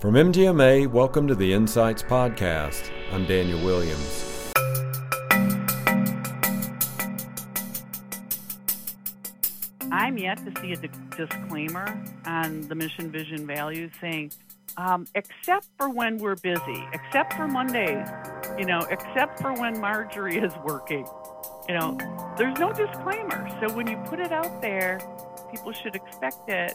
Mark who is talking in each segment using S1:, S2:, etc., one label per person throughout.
S1: From MGMA, welcome to the Insights Podcast. I'm Daniel Williams.
S2: I'm yet to see a di- disclaimer on the mission, vision, values saying, um, except for when we're busy, except for Mondays, you know, except for when Marjorie is working. You know, there's no disclaimer. So when you put it out there, people should expect it.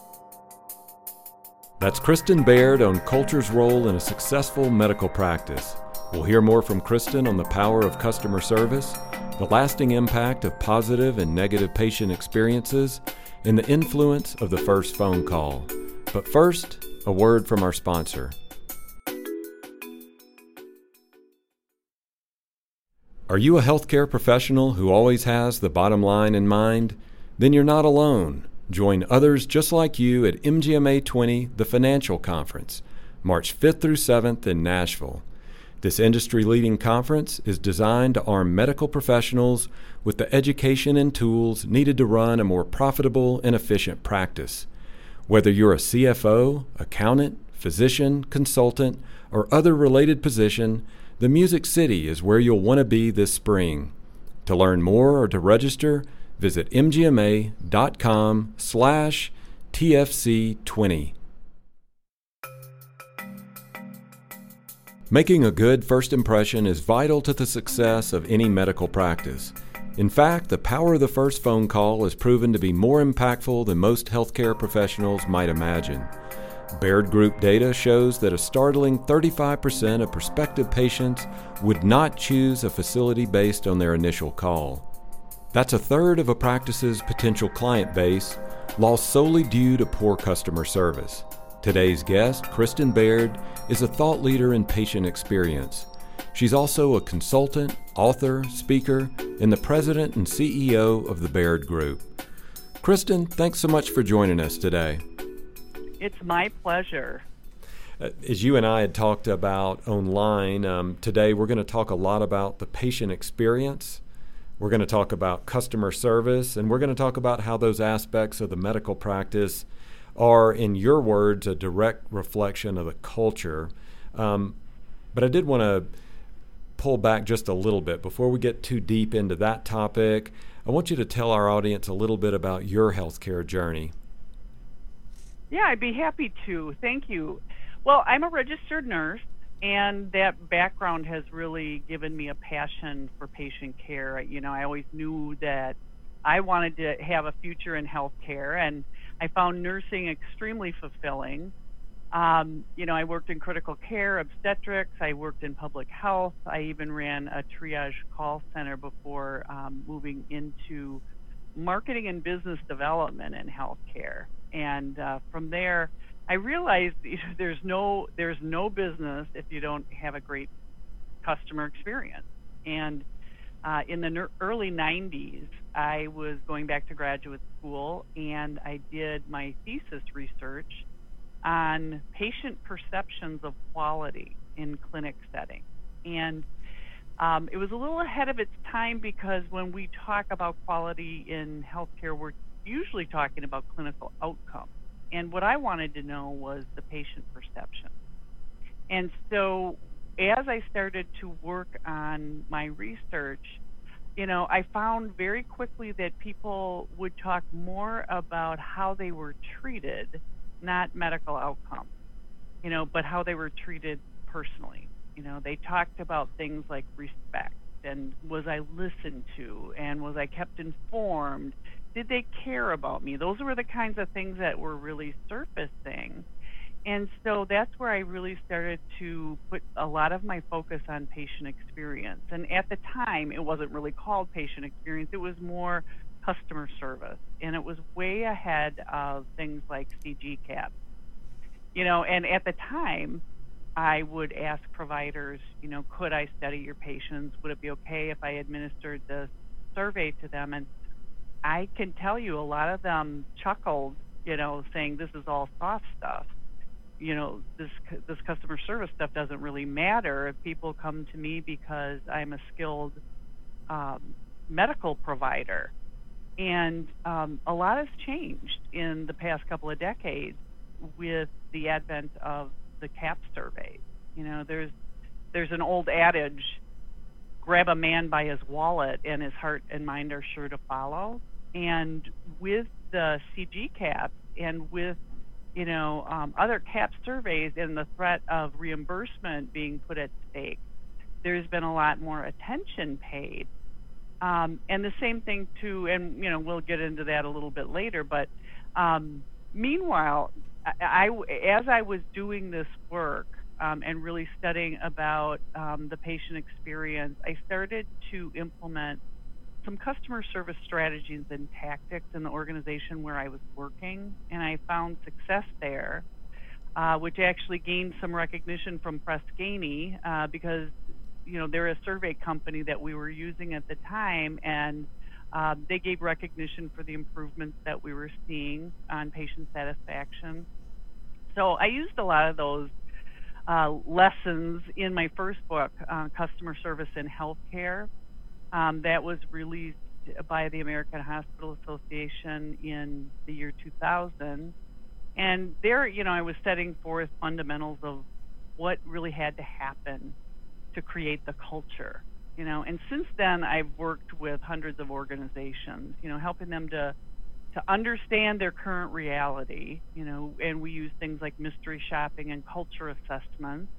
S1: That's Kristen Baird on culture's role in a successful medical practice. We'll hear more from Kristen on the power of customer service, the lasting impact of positive and negative patient experiences, and the influence of the first phone call. But first, a word from our sponsor. Are you a healthcare professional who always has the bottom line in mind? Then you're not alone. Join others just like you at MGMA 20, the financial conference, March 5th through 7th in Nashville. This industry leading conference is designed to arm medical professionals with the education and tools needed to run a more profitable and efficient practice. Whether you're a CFO, accountant, physician, consultant, or other related position, the Music City is where you'll want to be this spring. To learn more or to register, visit mgma.com slash tfc20. Making a good first impression is vital to the success of any medical practice. In fact, the power of the first phone call has proven to be more impactful than most healthcare professionals might imagine. Baird Group data shows that a startling 35% of prospective patients would not choose a facility based on their initial call. That's a third of a practice's potential client base, lost solely due to poor customer service. Today's guest, Kristen Baird, is a thought leader in patient experience. She's also a consultant, author, speaker, and the president and CEO of the Baird Group. Kristen, thanks so much for joining us today.
S2: It's my pleasure.
S1: Uh, as you and I had talked about online, um, today we're going to talk a lot about the patient experience. We're going to talk about customer service, and we're going to talk about how those aspects of the medical practice are, in your words, a direct reflection of the culture. Um, but I did want to pull back just a little bit before we get too deep into that topic. I want you to tell our audience a little bit about your healthcare journey.
S2: Yeah, I'd be happy to. Thank you. Well, I'm a registered nurse, and that background has really given me a passion for patient care. You know, I always knew that I wanted to have a future in healthcare, and I found nursing extremely fulfilling. Um, you know, I worked in critical care, obstetrics, I worked in public health, I even ran a triage call center before um, moving into marketing and business development in healthcare. And uh, from there, I realized there's no there's no business if you don't have a great customer experience. And uh, in the early 90s, I was going back to graduate school and I did my thesis research on patient perceptions of quality in clinic setting. And um, it was a little ahead of its time because when we talk about quality in healthcare, we're usually talking about clinical outcomes. And what I wanted to know was the patient perception. And so as I started to work on my research, you know, I found very quickly that people would talk more about how they were treated, not medical outcomes, you know, but how they were treated personally. You know, they talked about things like respect and was I listened to and was I kept informed? Did they care about me? Those were the kinds of things that were really surfacing and so that's where I really started to put a lot of my focus on patient experience. And at the time, it wasn't really called patient experience, it was more customer service. And it was way ahead of things like CG-CAHPS. You know, and at the time, I would ask providers, you know, could I study your patients? Would it be okay if I administered the survey to them? And I can tell you a lot of them chuckled, you know, saying this is all soft stuff you know this this customer service stuff doesn't really matter if people come to me because I'm a skilled um, medical provider. And um, a lot has changed in the past couple of decades with the advent of the CAHPS surveys. You know, there's there's an old adage grab a man by his wallet and his heart and mind are sure to follow. And with the CG-CAHPS and with you know um, other CAHPS surveys and the threat of reimbursement being put at stake, there's been a lot more attention paid. Um, and the same thing too, and you know we'll get into that a little bit later. But um, meanwhile, I, I, as I was doing this work, um, and really studying about um, the patient experience, I started to implement some customer service strategies and tactics in the organization where I was working, and I found success there, uh, which actually gained some recognition from Press Ganey uh, because you know they're a survey company that we were using at the time, and uh, they gave recognition for the improvements that we were seeing on patient satisfaction. So I used a lot of those uh, lessons in my first book, uh, Customer Service in Healthcare. Um, that was released by the American Hospital Association in the year 2000. And there, you know, I was setting forth fundamentals of what really had to happen to create the culture, you know. And since then, I've worked with hundreds of organizations, you know, helping them to to understand their current reality, you know, and we use things like mystery shopping and culture assessments,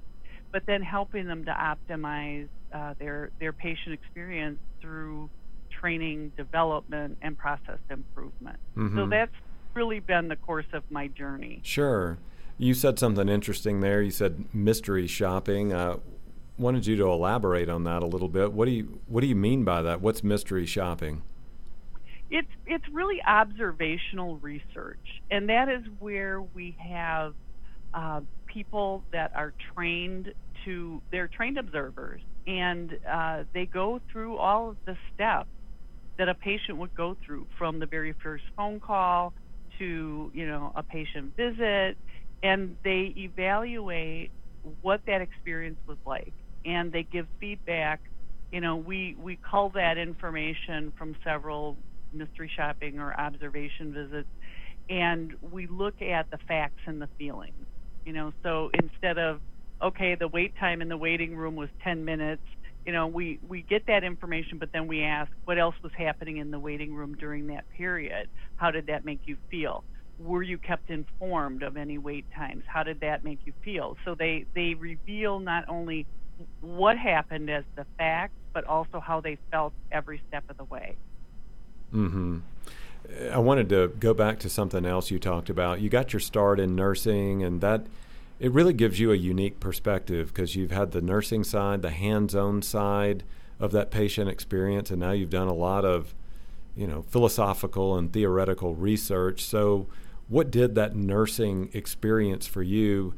S2: but then helping them to optimize uh, their their patient experience through training, development, and process improvement. Mm-hmm. So that's really been the course of my journey.
S1: Sure. You said something interesting there. You said mystery shopping. Uh, wanted you to elaborate on that a little bit. What do you What do you mean by that? What's mystery shopping?
S2: It's really observational research, and that is where we have uh, people that are trained to they're trained observers, and uh, they go through all of the steps that a patient would go through from the very first phone call to you know a patient visit, and they evaluate what that experience was like, and they give feedback. You know, we we cull that information from several mystery shopping or observation visits, and we look at the facts and the feelings. You know, so instead of okay, the wait time in the waiting room was 10 minutes. You know, we we get that information, but then we ask what else was happening in the waiting room during that period. How did that make you feel? Were you kept informed of any wait times? How did that make you feel? So they they reveal not only what happened as the facts, but also how they felt every step of the way.
S1: Hmm. I wanted to go back to something else you talked about. You got your start in nursing, and that it really gives you a unique perspective because you've had the nursing side, the hands-on side of that patient experience, and now you've done a lot of, you know, philosophical and theoretical research. So, what did that nursing experience for you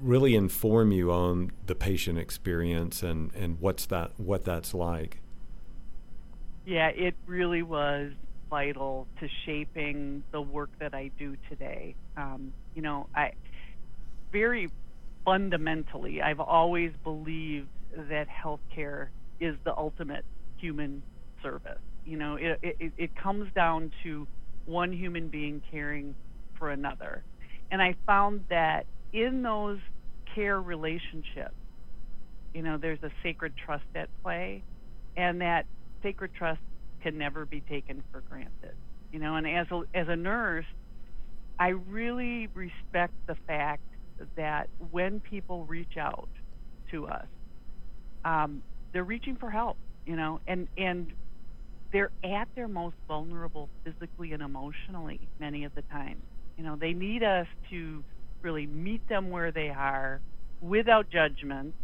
S1: really inform you on the patient experience and and what's that what that's like?
S2: Yeah, it really was vital to shaping the work that I do today. Um, you know, I very fundamentally, I've always believed that healthcare is the ultimate human service. You know, it, it, it comes down to one human being caring for another. And I found that in those care relationships, you know, there's a sacred trust at play, and that sacred trust can never be taken for granted. You know, and as a, as a nurse, I really respect the fact that when people reach out to us, um, they're reaching for help. You know, and and they're at their most vulnerable physically and emotionally many of the time. You know, they need us to really meet them where they are without judgment.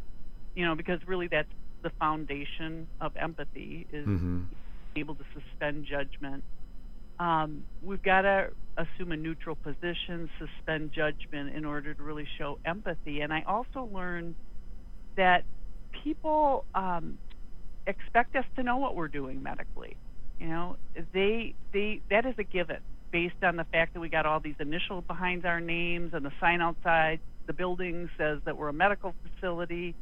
S2: You know, because really that's the foundation of empathy is mm-hmm. able to suspend judgment. Um, we've got to assume a neutral position, suspend judgment in order to really show empathy. And I also learned that people um, expect us to know what we're doing medically. You know, they they that is a given based on the fact that we got all these initials behind our names and the sign outside the building says that we're a medical facility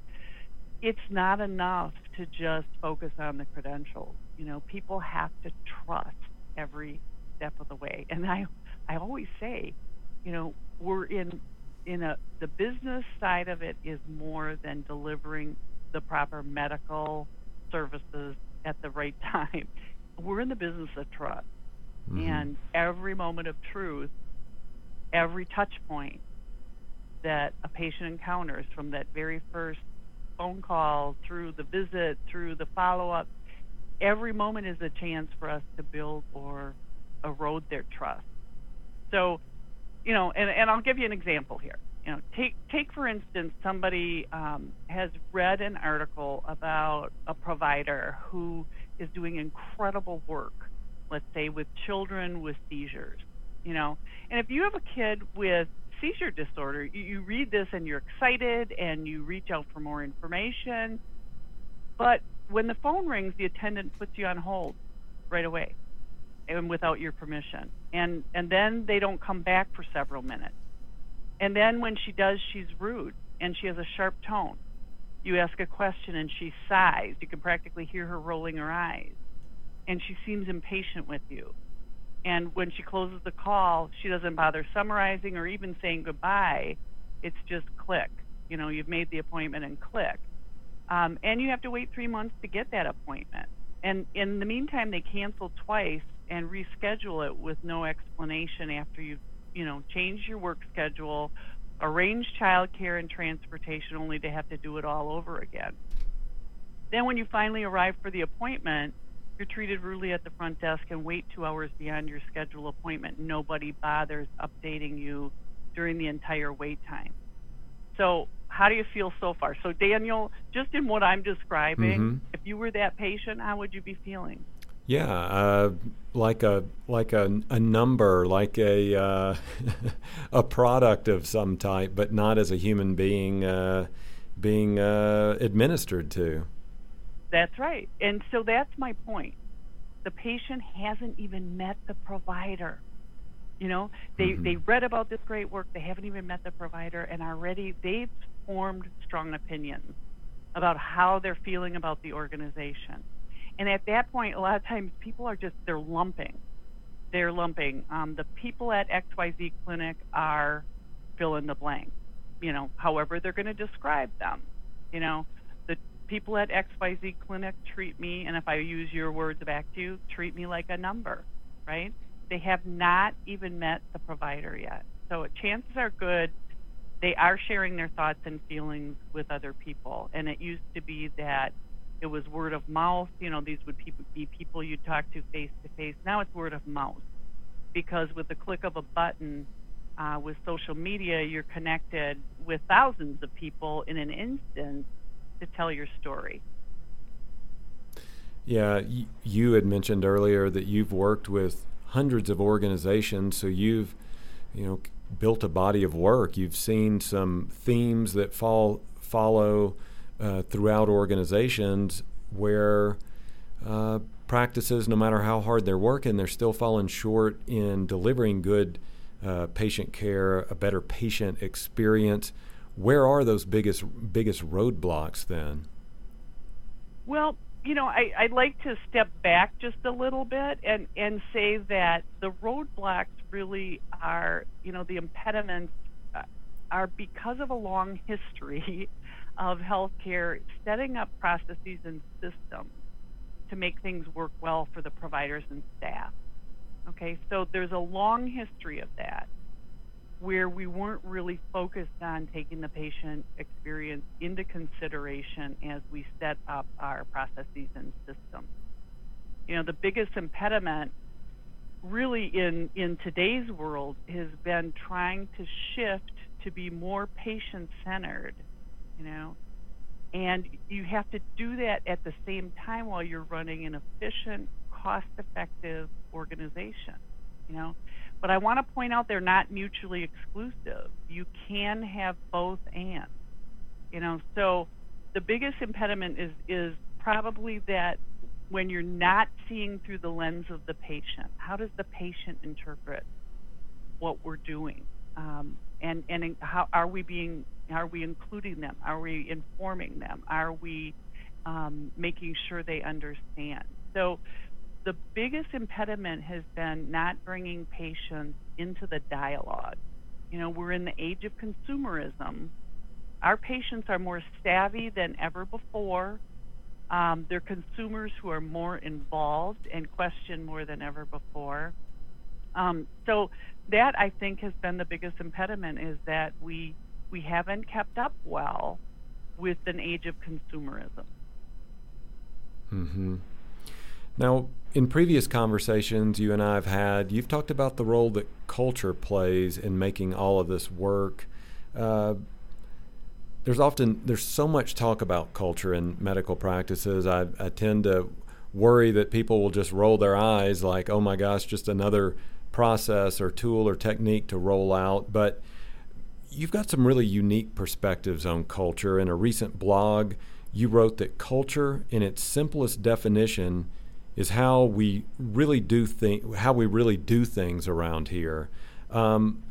S2: it's not enough to just focus on the credentials. You know, people have to trust every step of the way. And I, I always say, you know, we're in in a the business side of it is more than delivering the proper medical services at the right time. We're in the business of trust. Mm-hmm. And every moment of truth, every touch point that a patient encounters from that very first phone call through the visit, through the follow up, every moment is a chance for us to build or erode their trust. So, you know, and, and I'll give you an example here. You know, take take for instance, somebody um, has read an article about a provider who is doing incredible work, let's say with children with seizures. You know, and if you have a kid with seizure disorder, you, you read this and you're excited and you reach out for more information, but when the phone rings, the attendant puts you on hold right away and without your permission. And and then they don't come back for several minutes. And then when she does, she's rude and she has a sharp tone. You ask a question and she sighs. You can practically hear her rolling her eyes. And she seems impatient with you. And when she closes the call, she doesn't bother summarizing or even saying goodbye. It's just click. You know, you've made the appointment and click. Um, and you have to wait three months to get that appointment. And in the meantime, they cancel twice and reschedule it with no explanation after you've, you know, changed your work schedule, arranged childcare and transportation, only to have to do it all over again. Then, when you finally arrive for the appointment, you're treated rudely at the front desk and wait two hours beyond your scheduled appointment. Nobody bothers updating you during the entire wait time. So, how do you feel so far? So, Daniel, just in what I'm describing, mm-hmm. if you were that patient, how would you be feeling?
S1: Yeah, uh, like a like a, a number, like a uh, a product of some type, but not as a human being uh, being uh, administered to.
S2: That's right, and so that's my point. The patient hasn't even met the provider. You know, they mm-hmm. they read about this great work. They haven't even met the provider, and already they've formed strong opinions about how they're feeling about the organization. And at that point, a lot of times people are just they're lumping. They're lumping. Um, the people at XYZ Clinic are fill in the blank. You know, however they're going to describe them. You know, people at XYZ Clinic treat me, and if I use your words back to you, treat me like a number, right? They have not even met the provider yet. So chances are good they are sharing their thoughts and feelings with other people. And it used to be that it was word of mouth. You know, these would be people you'd talk to face to face. Now it's word of mouth because with the click of a button uh, with social media, you're connected with thousands of people in an instant to tell your story.
S1: Yeah, you had mentioned earlier that you've worked with hundreds of organizations, so you've, you know, built a body of work. You've seen some themes that fall follow uh, throughout organizations where uh, practices, no matter how hard they're working, they're still falling short in delivering good uh, patient care, a better patient experience. Where are those biggest biggest roadblocks then?
S2: Well, you know, I, I'd like to step back just a little bit and, and say that the roadblocks really are, you know, the impediments uh, are because of a long history of healthcare setting up processes and systems to make things work well for the providers and staff. Okay, so there's a long history of that where we weren't really focused on taking the patient experience into consideration as we set up our processes and systems. You know, the biggest impediment really in, in today's world has been trying to shift to be more patient centered you know. And you have to do that at the same time while you're running an efficient, cost effective organization, you know. But I want to point out they're not mutually exclusive. You can have both and, you know. So the biggest impediment is is probably that when you're not seeing through the lens of the patient, how does the patient interpret what we're doing? Um, and and how are we being are we including them are we informing them are we um, making sure they understand so the biggest impediment has been not bringing patients into the dialogue You know, we're in the age of consumerism. Our patients are more savvy than ever before. Um, they're consumers who are more involved and question more than ever before. Um, so that I think has been the biggest impediment is that we we haven't kept up well with an age of consumerism.
S1: Mm-hmm. Now, in previous conversations you and I have had, you've talked about the role that culture plays in making all of this work. Uh, there's often there's so much talk about culture in medical practices. I, I tend to worry that people will just roll their eyes like, "Oh my gosh, just another process or tool or technique to roll out." But you've got some really unique perspectives on culture. In a recent blog, you wrote that culture, in its simplest definition, is how we really do think, how we really do things around here. Um,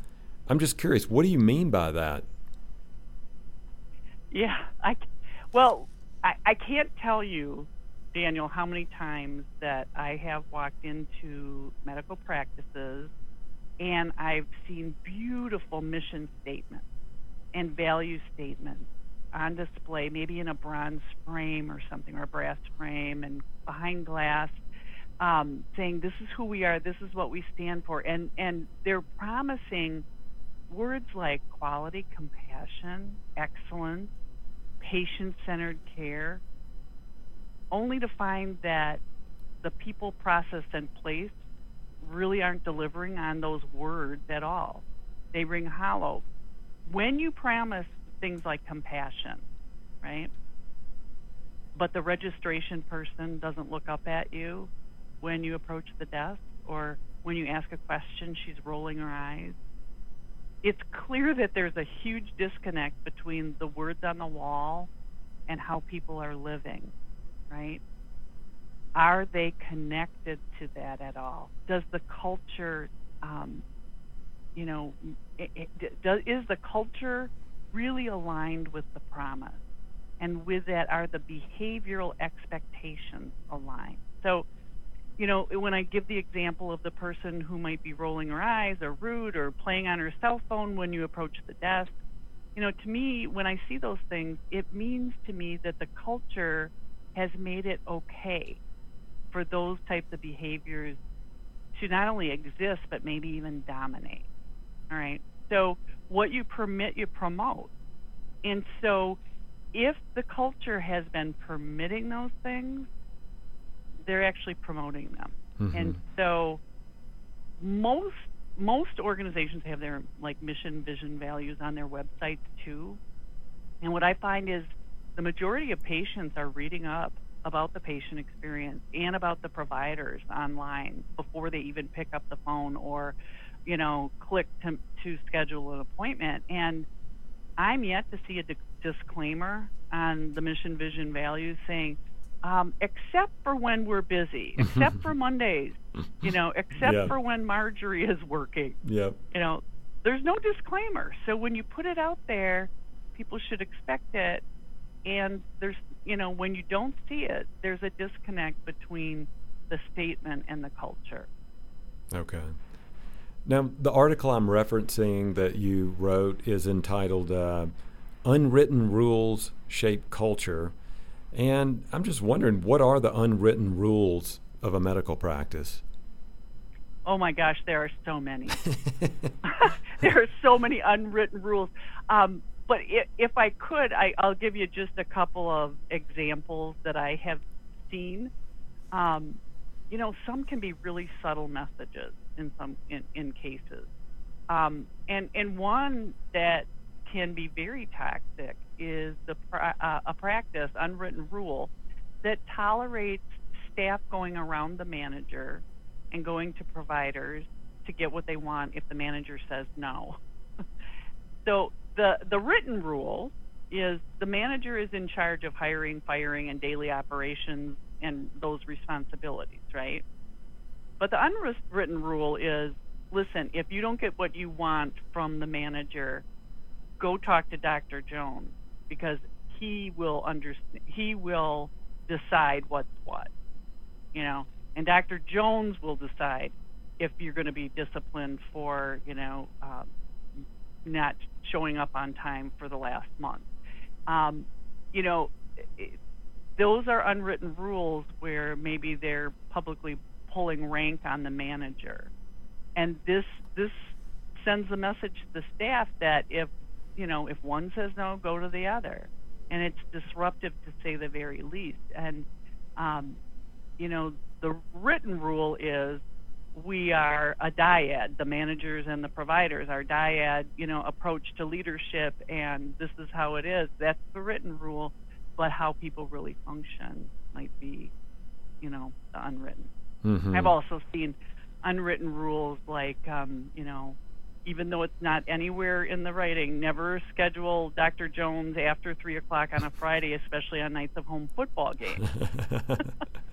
S1: I'm just curious, what do you mean by that?
S2: Yeah, I well, I, I can't tell you, Daniel, how many times that I have walked into medical practices and I've seen beautiful mission statements and value statements on display, maybe in a bronze frame or something, or a brass frame, and behind glass, um, saying, "This is who we are. This is what we stand for," and and they're promising words like quality, compassion, excellence, patient-centered care, only to find that the people, process, and place really aren't delivering on those words at all. They ring hollow. When you promise things like compassion, right? But the registration person doesn't look up at you when you approach the desk or when you ask a question, she's rolling her eyes. It's clear that there's a huge disconnect between the words on the wall and how people are living, right? Are they connected to that at all? Does the culture, um, you know, it, it, does, is the culture really aligned with the promise? And with that, are the behavioral expectations aligned? So, you know, when I give the example of the person who might be rolling her eyes or rude or playing on her cell phone when you approach the desk, you know, to me, when I see those things, it means to me that the culture has made it okay for those types of behaviors to not only exist, but maybe even dominate. All right. So what you permit, you promote. And so if the culture has been permitting those things, they're actually promoting them. Mm-hmm. And so most most organizations have their like mission, vision, values on their websites too. And what I find is the majority of patients are reading up about the patient experience and about the providers online before they even pick up the phone or you know, click to, to schedule an appointment. And I'm yet to see a di- disclaimer on the mission, vision, values saying, um, except for when we're busy, except for Mondays, you know, except yeah. for when Marjorie is working.
S1: Yep.
S2: You know, there's no disclaimer. So when you put it out there, people should expect it. And there's, you know, when you don't see it, there's a disconnect between the statement and the culture.
S1: Okay. Now, the article I'm referencing that you wrote is entitled uh, Unwritten Rules Shape Culture. And I'm just wondering, what are the unwritten rules of a medical practice?
S2: Oh my gosh, there are so many. there are so many unwritten rules. Um, but if I could, I, will give you just a couple of examples that I have seen. Um, you know, some can be really subtle messages in some in, in cases. Um, and and one that can be very toxic is the uh, a practice unwritten rule that tolerates staff going around the manager and going to providers to get what they want if the manager says no. so the the written rule is the manager is in charge of hiring, firing, and daily operations and those responsibilities, right? But the unwritten rule is listen, if you don't get what you want from the manager, go talk to Dr. Jones because he will understand he will decide what's what. You know, and Dr. Jones will decide if you're going to be disciplined for, you know, um, not showing up on time for the last month. Um, you know, it, those are unwritten rules where maybe they're publicly pulling rank on the manager, and this this sends a message to the staff that if you know if one says no, go to the other, and it's disruptive to say the very least. And um, you know, the written rule is we are a dyad, the managers and the providers, our dyad, you know, approach to leadership, and this is how it is. That's the written rule, but how people really function might be, you know, the unwritten. Mm-hmm. I've also seen unwritten rules like, um, you know, even though it's not anywhere in the writing, never schedule Dr. Jones after three o'clock on a Friday, especially on nights of home football games.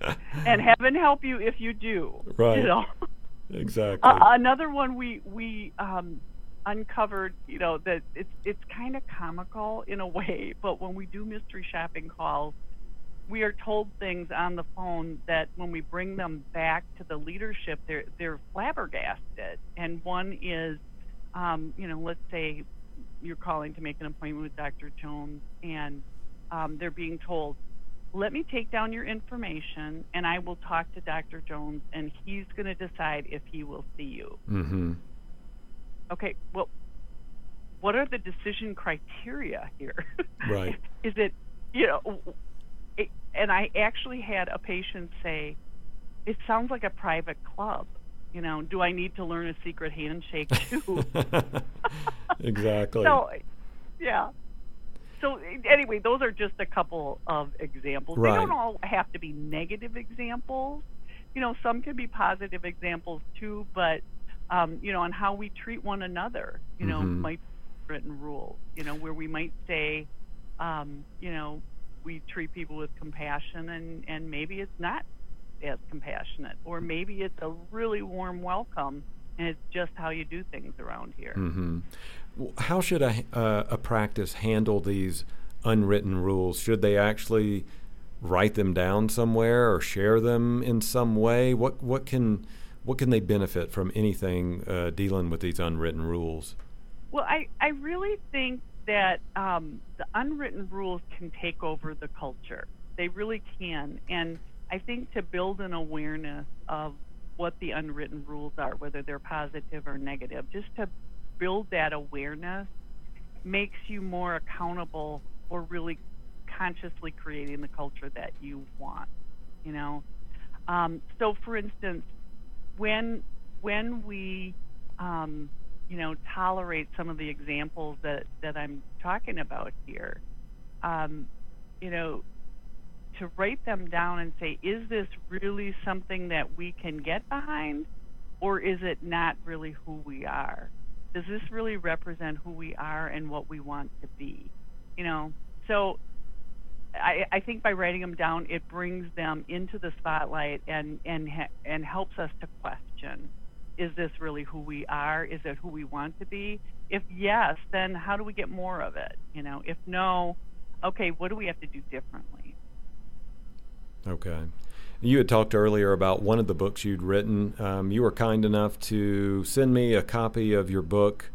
S2: and heaven help you if you do.
S1: Right.
S2: You know?
S1: Exactly.
S2: Uh, another one we we um, uncovered, you know, that it's it's kind of comical in a way, but when we do mystery shopping calls, we are told things on the phone that when we bring them back to the leadership, they're they're flabbergasted. And one is, um, you know, let's say you're calling to make an appointment with Dr. Jones, and um, they're being told, "Let me take down your information, and I will talk to Dr. Jones, and he's going to decide if he will see you."
S1: Mm-hmm.
S2: Okay, well, what are the decision criteria here?
S1: Right.
S2: is it, you know? And I actually had a patient say, "It sounds like a private club." You know, do I need to learn a secret handshake too?
S1: exactly.
S2: So, yeah. So anyway, those are just a couple of examples.
S1: Right.
S2: They don't all have to be negative examples. You know, some can be positive examples too, but um, you know, on how we treat one another, you know,
S1: mm-hmm.
S2: might be written rules, you know, where we might say, um, you know, we treat people with compassion and and maybe it's not as compassionate or maybe it's a really warm welcome and it's just how you do things around here.
S1: Mm-hmm. how should a, uh, a practice handle these unwritten rules? Should they actually write them down somewhere or share them in some way? What what can what can they benefit from anything uh, dealing with these unwritten rules?
S2: Well i i really think that um, the unwritten rules can take over the culture. They really can. And I think to build an awareness of what the unwritten rules are, whether they're positive or negative, just to build that awareness makes you more accountable for really consciously creating the culture that you want. You know, um, so for instance, when when we um, you know, tolerate some of the examples that, that I'm talking about here. Um, you know, to write them down and say, is this really something that we can get behind, or is it not really who we are? Does this really represent who we are and what we want to be? You know, so I, I think by writing them down, it brings them into the spotlight and and and helps us to question is this really who we are? Is it who we want to be? If yes, then how do we get more of it? You know, if no, okay, what do we have to do differently?
S1: Okay. You had talked earlier about one of the books you'd written. Um, you were kind enough to send me a copy of your book,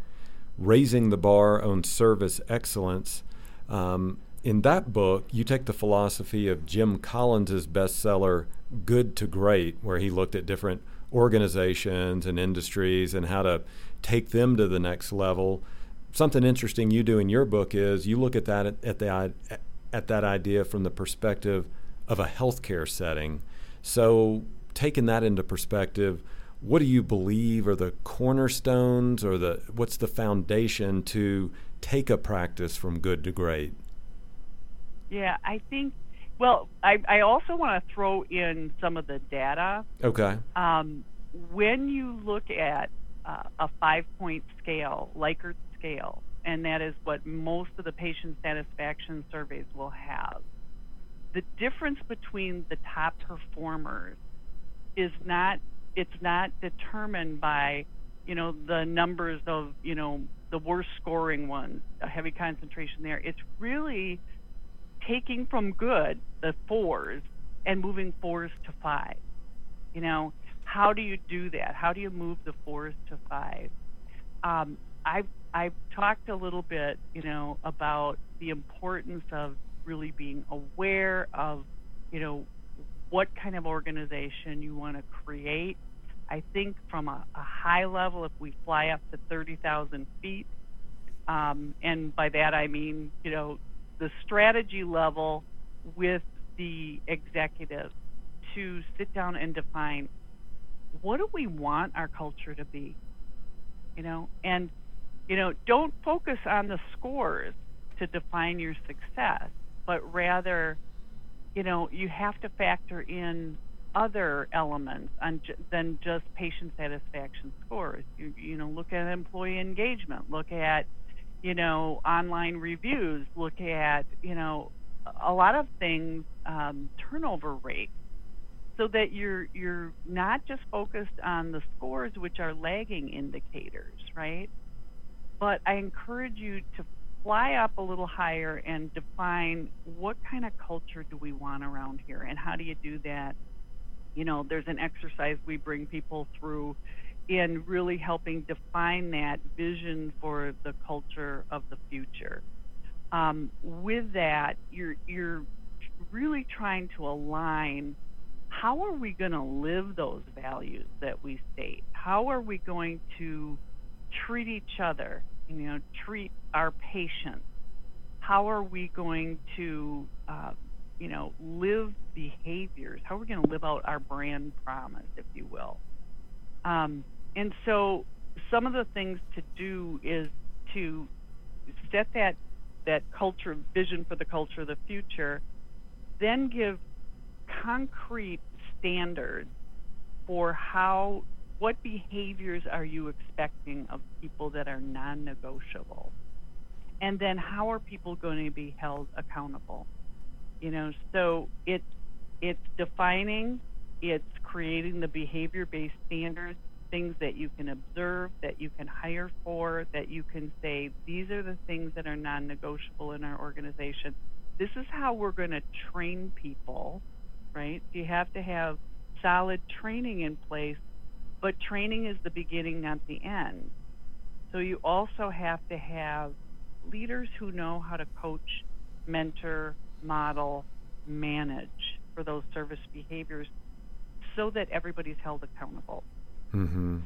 S1: Raising the Bar on Service Excellence. Um, in that book, you take the philosophy of Jim Collins' bestseller, Good to Great, where he looked at different organizations and industries and how to take them to the next level. Something interesting you do in your book is you look at that at, at the at that idea from the perspective of a healthcare setting. So, taking that into perspective, what do you believe are the cornerstones or the what's the foundation to take a practice from good to great?
S2: Yeah, I think well, I, I also want to throw in some of the data.
S1: Okay.
S2: Um, when you look at uh, a five point scale, Likert scale, and that is what most of the patient satisfaction surveys will have, the difference between the top performers is not it's not determined by you know the numbers of you know the worst scoring ones a heavy concentration there it's really taking from good the fours and moving fours to five. You know, how do you do that? How do you move the fours to five? Um, I've I've talked a little bit, you know, about the importance of really being aware of, you know, what kind of organization you want to create. I think from a, a high level, if we fly up to 30,000 feet, um, and by that I mean, you know, the strategy level with the executive to sit down and define what do we want our culture to be, you know, and you know, don't focus on the scores to define your success, but rather, you know, you have to factor in other elements than just patient satisfaction scores. You, you know, look at employee engagement, look at, you know, online reviews, look at, you know, a lot of things, um, turnover rate, so that you're you're not just focused on the scores, which are lagging indicators, right? but I encourage you to fly up a little higher and define what kind of culture do we want around here and how do you do that? You know, there's an exercise we bring people through in really helping define that vision for the culture of the future. Um, with that, you're you're really trying to align how are we going to live those values that we state? How are we going to treat each other you know, treat our patients? How are we going to, uh, you know, live behaviors? How are we going to live out our brand promise, if you will? Um, and so, some of the things to do is to set that that culture vision for the culture of the future, then give concrete standards for how what behaviors are you expecting of people that are non negotiable? And then how are people going to be held accountable? You know, so it's it's defining, it's creating the behavior based standards, things that you can observe, that you can hire for, that you can say, these are the things that are non negotiable in our organization. This is how we're going to train people, right? You have to have solid training in place but training is the beginning, not the end. So you also have to have leaders who know how to coach, mentor, model, manage for those service behaviors so that everybody's held accountable.
S1: Mm-hmm.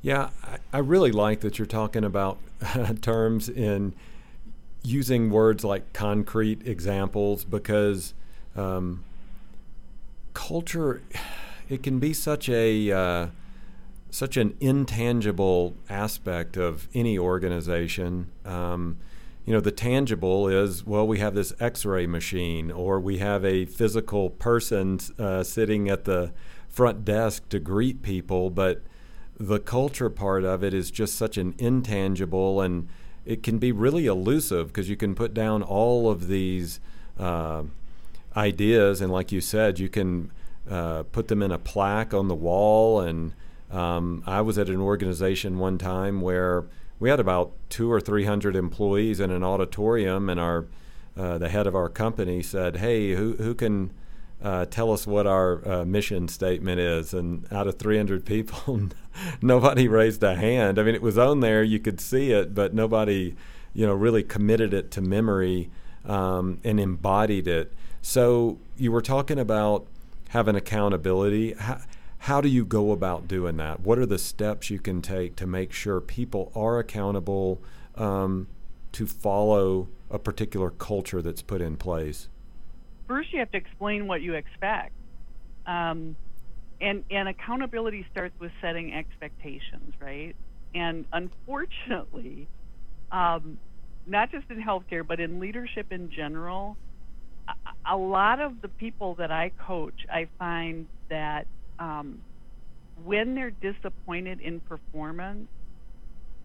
S1: Yeah, I, I really like that you're talking about terms in using words like concrete examples because um, culture, it can be such a. Uh, such an intangible aspect of any organization. Um, you know, the tangible is well, we have this X-ray machine, or we have a physical person uh, sitting at the front desk to greet people, but the culture part of it is just such an intangible, and it can be really elusive because you can put down all of these uh, ideas, and like you said, you can uh, put them in a plaque on the wall and um, I was at an organization one time where we had about two or three hundred employees in an auditorium, and our uh, the head of our company said, "Hey, who who can uh, tell us what our uh, mission statement is?" And out of 300 people, nobody raised a hand. I mean, it was on there; you could see it, but nobody, you know, really committed it to memory um, and embodied it. So you were talking about having accountability. How, how do you go about doing that? What are the steps you can take to make sure people are accountable um, to follow a particular culture that's put in place?
S2: First, you have to explain what you expect. Um, and, and accountability starts with setting expectations, right? And unfortunately, um, not just in healthcare, but in leadership in general, a, lot of the people that I coach, I find that um, when they're disappointed in performance,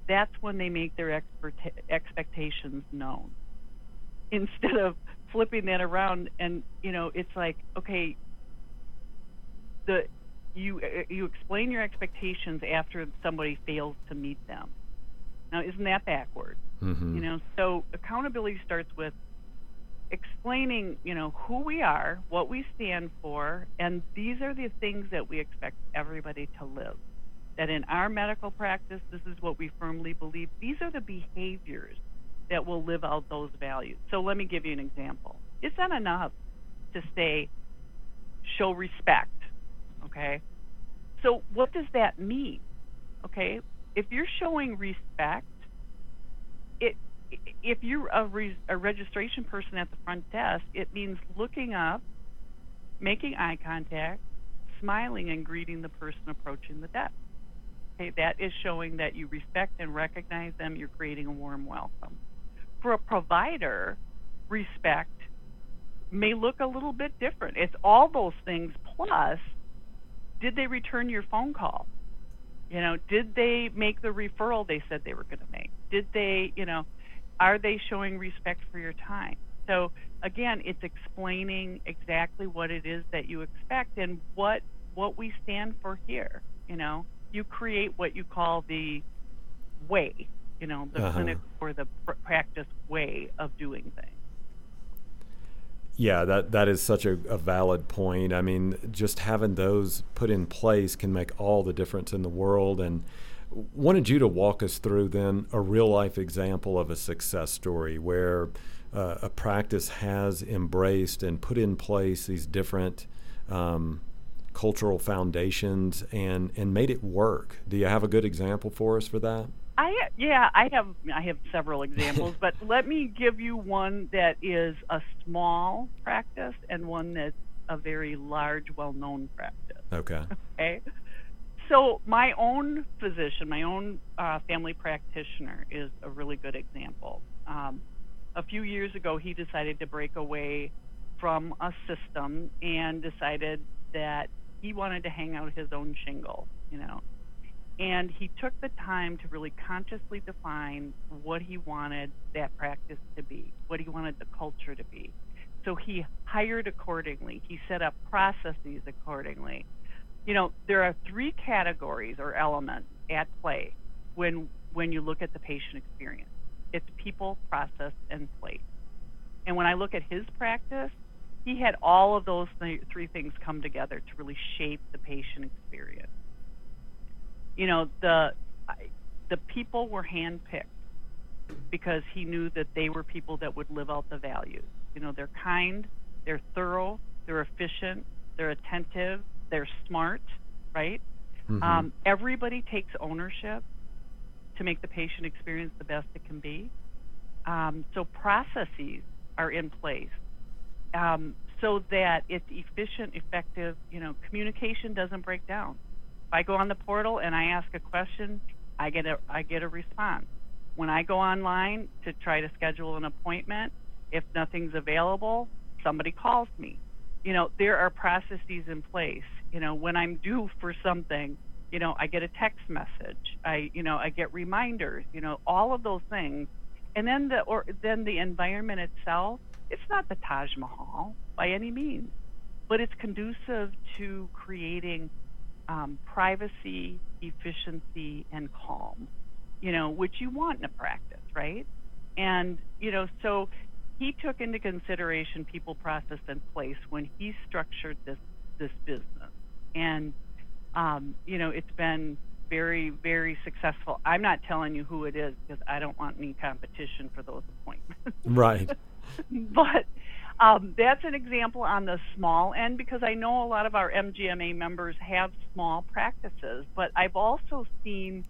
S2: that's when they make their expectations known. Instead of flipping that around, and you know, it's like, okay, the you you explain your expectations after somebody fails to meet them. Now, isn't that backward? Mm-hmm. You know, so accountability starts with explaining, you know, who we are, what we stand for, and these are the things that we expect everybody to live. that in our medical practice, this is what we firmly believe. These are the behaviors that will live out those values. So let me give you an example. It's not enough to say, show respect, okay? So what does that mean? Okay, if you're showing respect, it if you're a, re, a registration person at the front desk, it means looking up, making eye contact, smiling, and greeting the person approaching the desk. Okay, that is showing that you respect and recognize them. You're creating a warm welcome. For a provider, respect may look a little bit different. It's all those things plus did they return your phone call? You know, did they make the referral they said they were going to make? Did they, you know, are they showing respect for your time? So again, it's explaining exactly what it is that you expect and what what we stand for here. You know, you create what you call the way, you know, the uh-huh. clinic or the pr- practice way of doing things.
S1: Yeah, that that is such a, a, valid point. I mean, just having those put in place can make all the difference in the world. And wanted you to walk us through then a real life example of a success story where uh, a practice has embraced and put in place these different um, cultural foundations and and made it work. Do you have a good example for us for that?
S2: I yeah, I have I have several examples, but let me give you one that is a small practice and one that's a very large, well-known practice.
S1: Okay.
S2: Okay. So my own physician, my own uh, family practitioner, is a really good example. Um, a few years ago, he decided to break away from a system and decided that he wanted to hang out his own shingle. You know, and he took the time to really consciously define what he wanted that practice to be, what he wanted the culture to be. So he hired accordingly. He set up processes accordingly. You know, there are three categories or elements at play when when you look at the patient experience. It's people, process, and place. And when I look at his practice, he had all of those th- three things come together to really shape the patient experience you know the the people were handpicked because he knew that they were people that would live out the values. You know, they're kind, they're thorough, they're efficient, they're attentive, they're smart, right? Mm-hmm. Um, everybody takes ownership to make the patient experience the best it can be. Um, so processes are in place um, so that it's efficient, effective. You know, communication doesn't break down. If I go on the portal and I ask a question, I get a I get a response. When I go online to try to schedule an appointment, if nothing's available, somebody calls me. You know, there are processes in place. You know, when I'm due for something, you know, I get a text message. I, you know, I get reminders. You know, all of those things, and then the or then the environment itself. It's not the Taj Mahal by any means, but it's conducive to creating um, privacy, efficiency, and calm, you know, which you want in a practice, right? And, you know, so he took into consideration people, process, and place when he structured this, this business. And, um, you know, it's been very, very successful. I'm not telling you who it is because I don't want any competition for those appointments.
S1: Right.
S2: but um, that's an example on the small end because I know a lot of our MGMA members have small practices, but I've also seen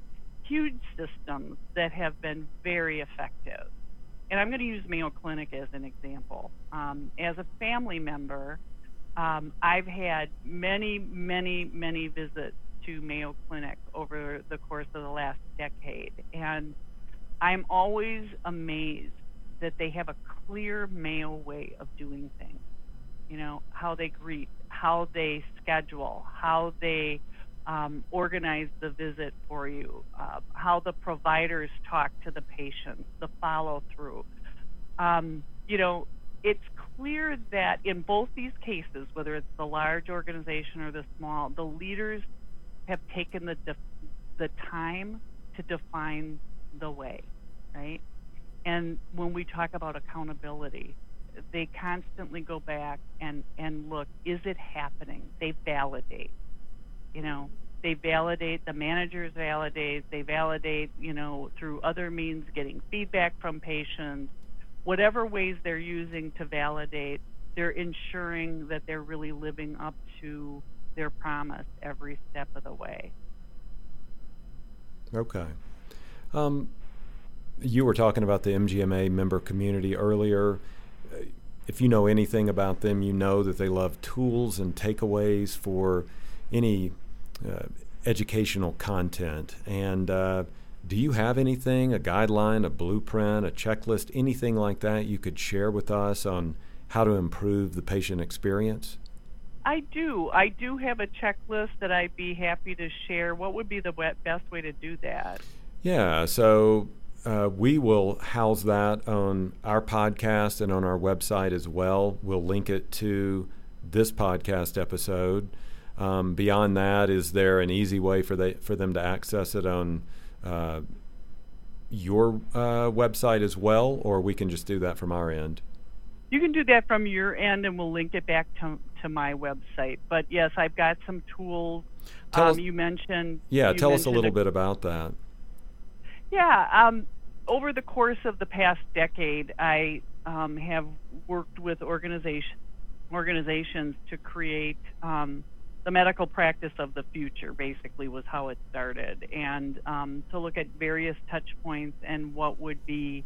S2: huge systems that have been very effective. And I'm going to use Mayo Clinic as an example. Um, as a family member, um, I've had many, many, many visits to Mayo Clinic over the course of the last decade. And I'm always amazed that they have a clear Mayo way of doing things. You know, how they greet, how they schedule, how they um, organize the visit for you, uh, how the providers talk to the patients, the follow through. Um, you know, it's clear that in both these cases, whether it's the large organization or the small, the leaders have taken the def- the time to define the way, right? And when we talk about accountability, they constantly go back and, and look, is it happening? They validate. You know, they validate, the managers validate, they validate, you know, through other means, getting feedback from patients, whatever ways they're using to validate, they're ensuring that they're really living up to their promise every step of the way.
S1: Okay. Um, you were talking about the MGMA member community earlier. If you know anything about them, you know that they love tools and takeaways for any uh, educational content. And uh, do you have anything, a guideline, a blueprint, a checklist, anything like that you could share with us on how to improve the patient experience?
S2: I do. I do have a checklist that I'd be happy to share. What would be the best way to do that?
S1: Yeah, so uh, we will house that on our podcast and on our website as well. We'll link it to this podcast episode. Um, beyond that, is there an easy way for they for them to access it on uh, your uh, website as well, or we can just do that from our end?
S2: You can do that from your end, and we'll link it back to to my website. But yes, I've got some tools.
S1: Um, us,
S2: you mentioned.
S1: Yeah,
S2: you
S1: tell
S2: mentioned
S1: us a little a, bit about that.
S2: Yeah, um, over the course of the past decade, I um, have worked with organization, organizations to create um, the medical practice of the future. Basically, was how it started, and um, to look at various touch points and what would be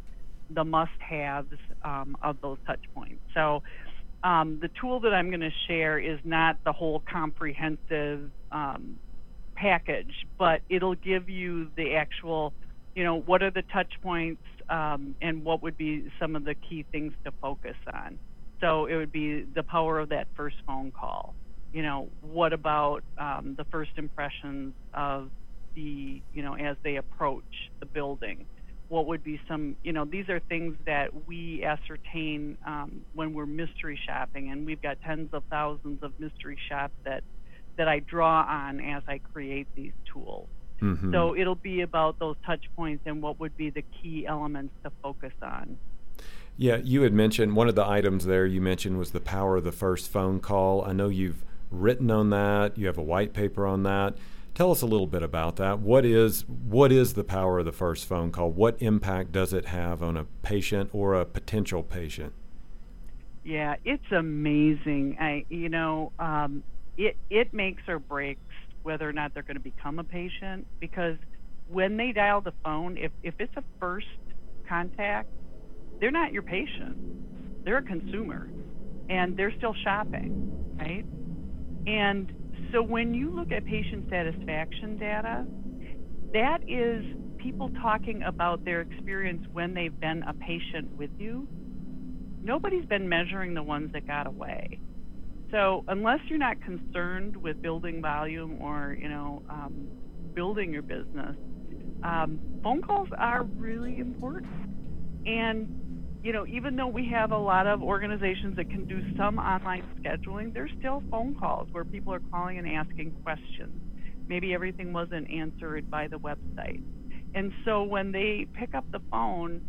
S2: the must-haves um, of those touch points. So um, the tool that I'm going to share is not the whole comprehensive um, package, but it'll give you the actual, you know, what are the touch points um, and what would be some of the key things to focus on. So it would be the power of that first phone call. You know, what about um, the first impressions of the, you know, as they approach the building? what would be some, you know, these are things that we ascertain um, when we're mystery shopping, and we've got tens of thousands of mystery shops that that I draw on as I create these tools. Mm-hmm. So it'll be about those touch points and what would be the key elements to focus on.
S1: Yeah, you had mentioned one of the items there you mentioned was the power of the first phone call. I know you've written on that, you have a white paper on that. Tell us a little bit about that. What is what is the power of the first phone call? What impact does it have on a patient or a potential patient?
S2: Yeah, it's amazing. I you know, um, it it makes or breaks whether or not they're going to become a patient because when they dial the phone, if if it's a first contact, they're not your patient. They're a consumer and they're still shopping, right? And so when you look at patient satisfaction data, that is people talking about their experience when they've been a patient with you. Nobody's been measuring the ones that got away. So unless you're not concerned with building volume or you know um, building your business, um, phone calls are really important. And you know, even though we have a lot of organizations that can do some online scheduling, there's still phone calls where people are calling and asking questions. Maybe everything wasn't answered by the website. And so when they pick up the phone,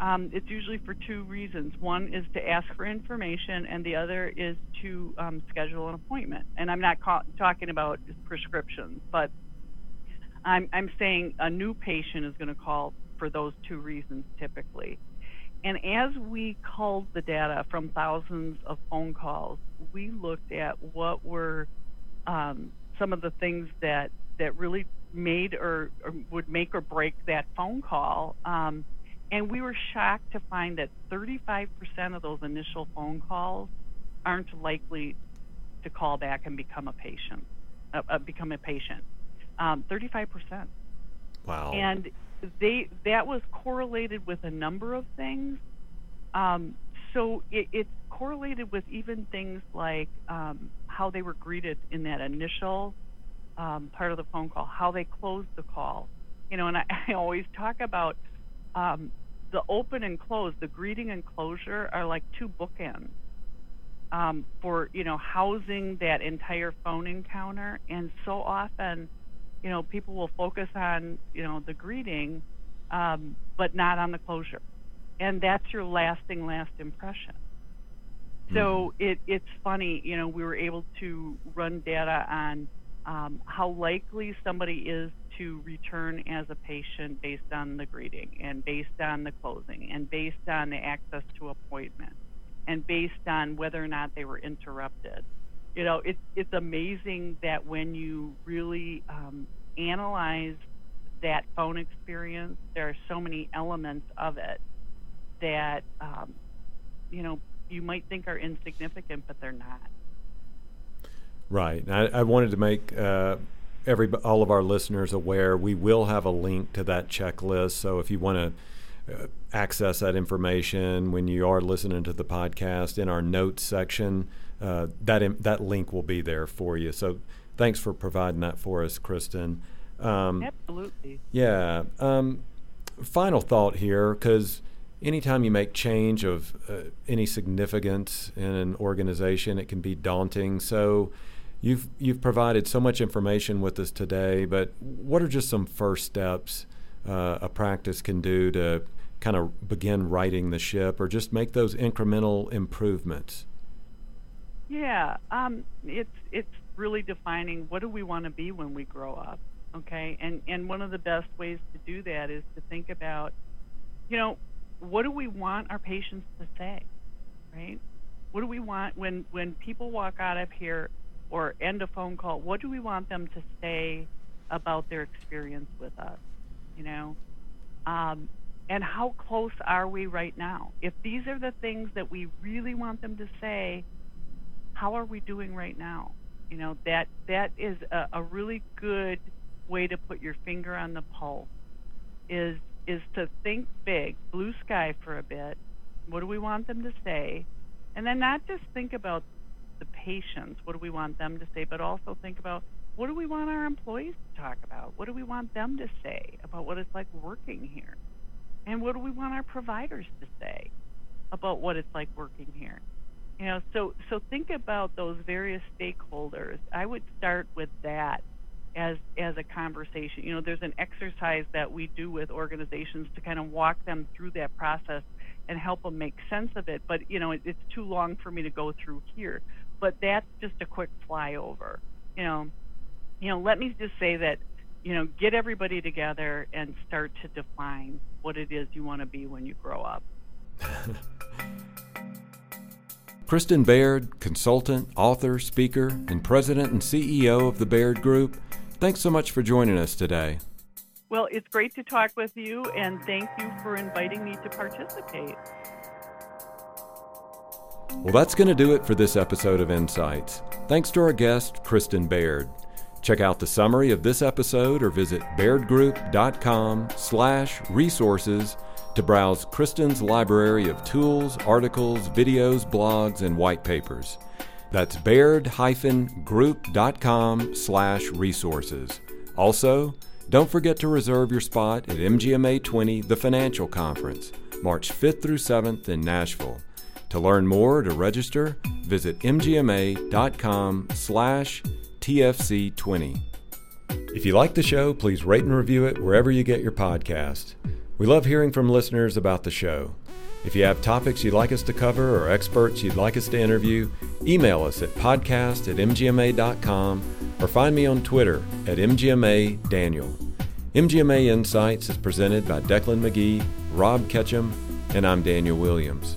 S2: um, it's usually for two reasons. One is to ask for information, and the other is to um, schedule an appointment. And I'm not ca- talking about prescriptions, but I'm, I'm saying a new patient is going to call for those two reasons typically. And as we culled the data from thousands of phone calls, we looked at what were um, some of the things that, that really made or, or, would make or break that phone call. Um, and we were shocked to find that 35% of those initial phone calls aren't likely to call back and become a patient, uh, uh, become a patient. Um, 35%.
S1: Wow.
S2: And they that was correlated with a number of things. Um, so it, it's correlated with even things like um, how they were greeted in that initial um, part of the phone call, how they closed the call. You know, and I, I always talk about um, the open and close, the greeting and closure are like two bookends um, for you know housing that entire phone encounter. And so often you know, people will focus on, you know, the greeting, um, but not on the closure. And that's your lasting last impression. So mm-hmm. it, it's funny, you know, we were able to run data on um, how likely somebody is to return as a patient based on the greeting and based on the closing and based on the access to appointment and based on whether or not they were interrupted. You know, it's it's amazing that when you really um, analyze that phone experience, there are so many elements of it that um, you know you might think are insignificant, but they're not.
S1: Right. I, I wanted to make uh, every all of our listeners aware. We will have a link to that checklist. So if you want to uh, access that information when you are listening to the podcast in our notes section, uh, that that link will be there for you. So thanks for providing that for us, Kristen.
S2: Um, Absolutely.
S1: Yeah. Um, final thought here, because anytime you make change of uh, any significance in an organization, it can be daunting. So you've you've provided so much information with us today, but what are just some first steps uh, a practice can do to kind of begin righting the ship, or just make those incremental improvements?
S2: Yeah, um, it's it's really defining what do we want to be when we grow up. Okay, and and one of the best ways to do that is to think about, you know, what do we want our patients to say, right? What do we want when when people walk out of here or end a phone call? What do we want them to say about their experience with us? You know, um, and how close are we right now? If these are the things that we really want them to say, how are we doing right now? You know, that that is a, a really good way to put your finger on the pulse. Is is to think big, blue sky for a bit. What do we want them to say? And then not just think about patients, what do we want them to say, but also think about what do we want our employees to talk about? What do we want them to say about what it's like working here? And what do we want our providers to say about what it's like working here? You know, so so think about those various stakeholders. I would start with that as as a conversation. You know, there's an exercise that we do with organizations to kind of walk them through that process and help them make sense of it. But you know, it, it's too long for me to go through here. But that's just a quick flyover. You know, you know, let me just say that you know, get everybody together and start to define what it is you want to be when you grow up.
S1: Kristen Baird, consultant, author, speaker, and president and CEO of the Baird Group, Thanks so much for joining us today.
S2: Well, it's great to talk with you, and thank you for inviting me to participate.
S1: Well, that's going to do it for this episode of Insights. Thanks to our guest, Kristen Baird. Check out the summary of this episode or visit bairdgroup.com slash resources to browse Kristen's library of tools, articles, videos, blogs, and white papers. That's baird-group.com slash resources. Also, don't forget to reserve your spot at MGMA 20, the financial conference, March 5th through 7th in Nashville. To learn more to register, visit mgma.com slash TFC20. If you like the show, please rate and review it wherever you get your podcast. We love hearing from listeners about the show. If you have topics you'd like us to cover or experts you'd like us to interview, email us at podcast at mgma.com or find me on Twitter at mgma.daniel. MGMA Insights is presented by Declan McGee, Rob Ketchum, and I'm Daniel Williams.